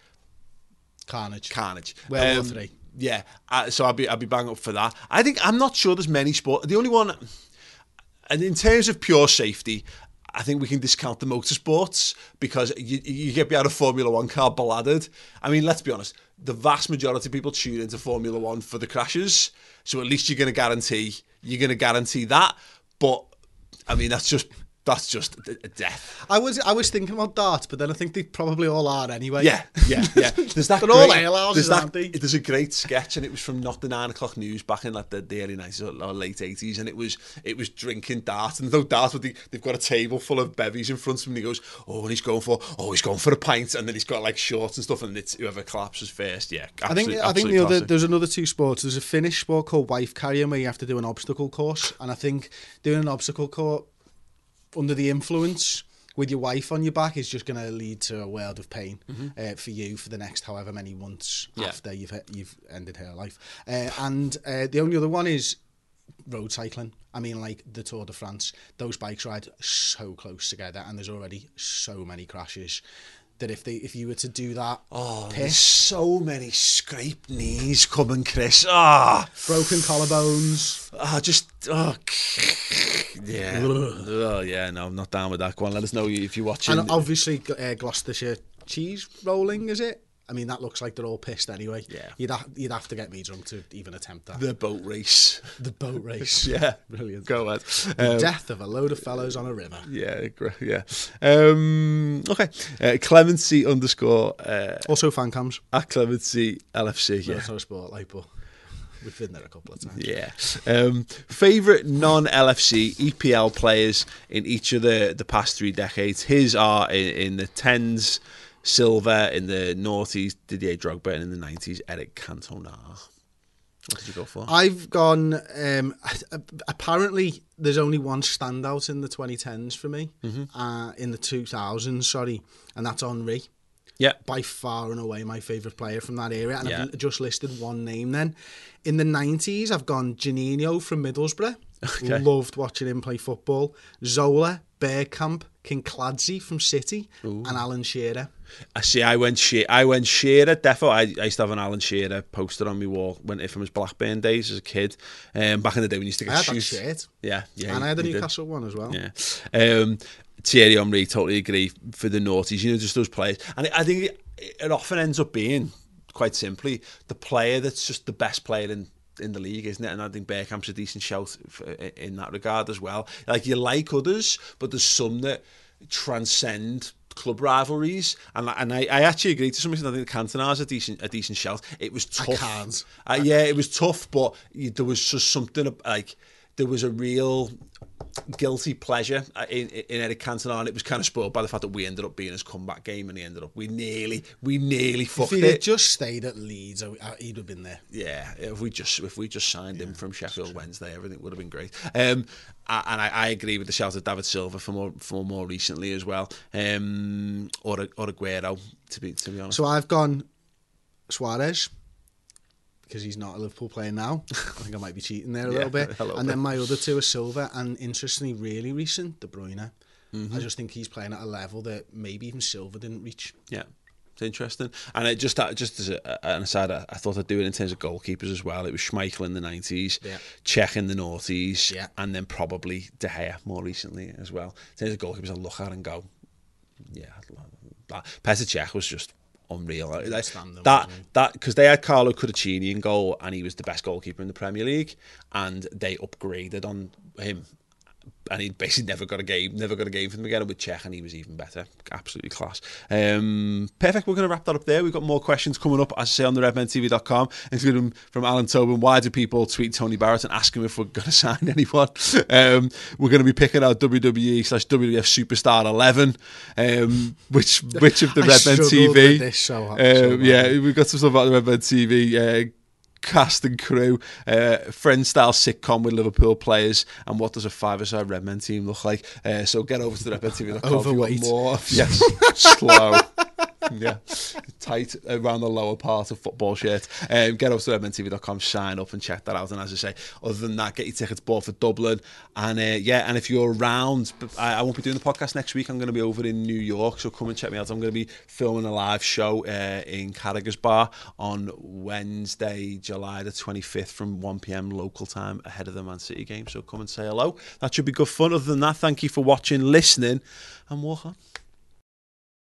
carnage. carnage. World War Three. Yeah, uh, so I'd be I'd be bang up for that. I think I'm not sure there's many sport. The only one, and in terms of pure safety. I think we can discount the motorsports because you, you get behind a Formula One car balladed. I mean, let's be honest, the vast majority of people tune into Formula One for the crashes. So at least you're going to guarantee you're going to guarantee that. But I mean, that's just that's just a death. I was I was thinking about darts, but then I think they probably all are anyway. Yeah, yeah, yeah. There's that. They're all great- ale houses, there's that- There's a great sketch, and it was from not the nine o'clock news back in like the, the early nineties or, late eighties, and it was it was drinking dart, and though dart, but they, they've got a table full of bevies in front of him, and he goes, oh, and he's going for, oh, he's going for a pint, and then he's got like shorts and stuff, and it's whoever collapses first. Yeah, I think I think the other there's another two sports. There's a Finnish sport called wife carrying where you have to do an obstacle course, and I think doing an obstacle course under the influence with your wife on your back is just going to lead to a world of pain uh, for you for the next however many months Mm-hmm. Yeah. after you've you've ended her life. Uh, and uh, the only other one is road cycling. I mean, like the Tour de France, those bikes ride so close together, and there's already so many crashes that if they if you were to do that, Oh, pit, there's so many scraped knees coming, Chris. Ah, broken collarbones. ah, just oh, yeah, oh yeah. No, I'm not down with that. one. let us know if you're watching. And obviously, uh, Gloucestershire cheese rolling, is it? I mean, that looks like they're all pissed anyway. Yeah. You'd, ha- you'd have to get me drunk to even attempt that. the boat race. The boat race. Yeah, Brilliant. Go ahead. The Um, death of a load of fellows on a river. yeah, yeah. Um, okay. Uh, Clemency underscore uh, Also, fan cams. at Clemency LFC. Yeah. Not sport, like, but we've been there a couple of times. Yeah. Um, favorite non LFC EPL players in each of the, the past three decades. His are in, in the tens, Silva in the noughties, Didier Drogba, and in the nineties, Eric Cantona. What did you go for? I've gone. Um, apparently, there's only one standout in the 2010s for me. Uh, in the 2000s, sorry, and that's Henry. yeah. by far and away my favourite player from that area. And Yeah. I've just listed one name then. In the 90s, I've gone Juninho from Middlesbrough. Okay. Loved watching him play football. Zola, Bergkamp, Kinkladze from City, and Alan Shearer. I see. I went she- I went Shearer. Defo. I, I used to have an Alan Shearer poster on my wall when from his Blackburn days as a kid. Um, back in the day when you used to get I had that shirt. Yeah, yeah. and I had the you did. Newcastle one as well. Yeah. Um, Thierry Henry, totally agree for the noughties. You know, just those players, and I think it, it often ends up being quite simply the player that's just the best player in in the league, isn't it? And I think Bergkamp's a decent shout in that regard as well. Like you like others, but there's some that transcend club rivalries, and and I, I actually agree to some extent. I think Cantona's a decent a decent shout. It was tough. can't. Uh, yeah, it was tough, but there was just something like there was a real guilty pleasure uh, in, in Eric Cantona, and it was kind of spoiled by the fact that we ended up being his comeback game, and he ended up we nearly we nearly If fucked he it. just stayed at Leeds, he'd have been there. Yeah, if we just if we just signed him from Sheffield Wednesday, everything would have been great. Um, and I, I agree with the shout of David Silva for more for more recently as well. Um, or or Aguero to be to be honest. So I've gone Suarez because he's not a Liverpool player now. I think I might be cheating there a Yeah, little bit. a little and then my other two are Silva and interestingly, really recent, De Bruyne. Mm-hmm. I just think he's playing at a level that maybe even Silva didn't reach. Yeah. It's interesting, and it just just as a, an aside, I, I thought I'd do it in terms of goalkeepers as well. It was Schmeichel in the nineties, Yeah. Cech in the noughties, Yeah. and then probably De Gea more recently as well. In terms of goalkeepers, I look at and go, yeah, that Petr Cech was just unreal. Outstanding, that that because they had Carlo Cudicini in goal, and he was the best goalkeeper in the Premier League, and they upgraded on him. And he basically never got a game, never got a game from them again. With Cech, and he was even better. Absolutely class. Um, perfect. We're going to wrap that up there. We've got more questions coming up, as I say, on the RedmenTV.com, including from Alan Tobin. Why do people tweet Tony Barrett and ask him if we're going to sign anyone? Um, we're going to be picking out WWE slash WWF Superstar 11, um, which which of the Redmen TV? so hard- so Um, yeah, we've got some stuff about the Redmen TV. Uh, cast and crew, uh, friend style sitcom with Liverpool players, and what does a five-a-side Redmen team look like? Uh, so get over to the redmentv.com if you want more. Yes, slow. yeah, tight around the lower part of football shirt. Um, get over to redmentv.com, sign up and check that out. And as I say, other than that, get your tickets bought for Dublin. And uh, yeah, and if you're around, I, I won't be doing the podcast next week. I'm going to be over in New York, so come and check me out. I'm going to be filming a live show uh, in Carragher's Bar on Wednesday, July the 25th from 1 p.m. local time ahead of the Man City game. So come and say hello. That should be good fun. Other than that, thank you for watching, listening, and walk on.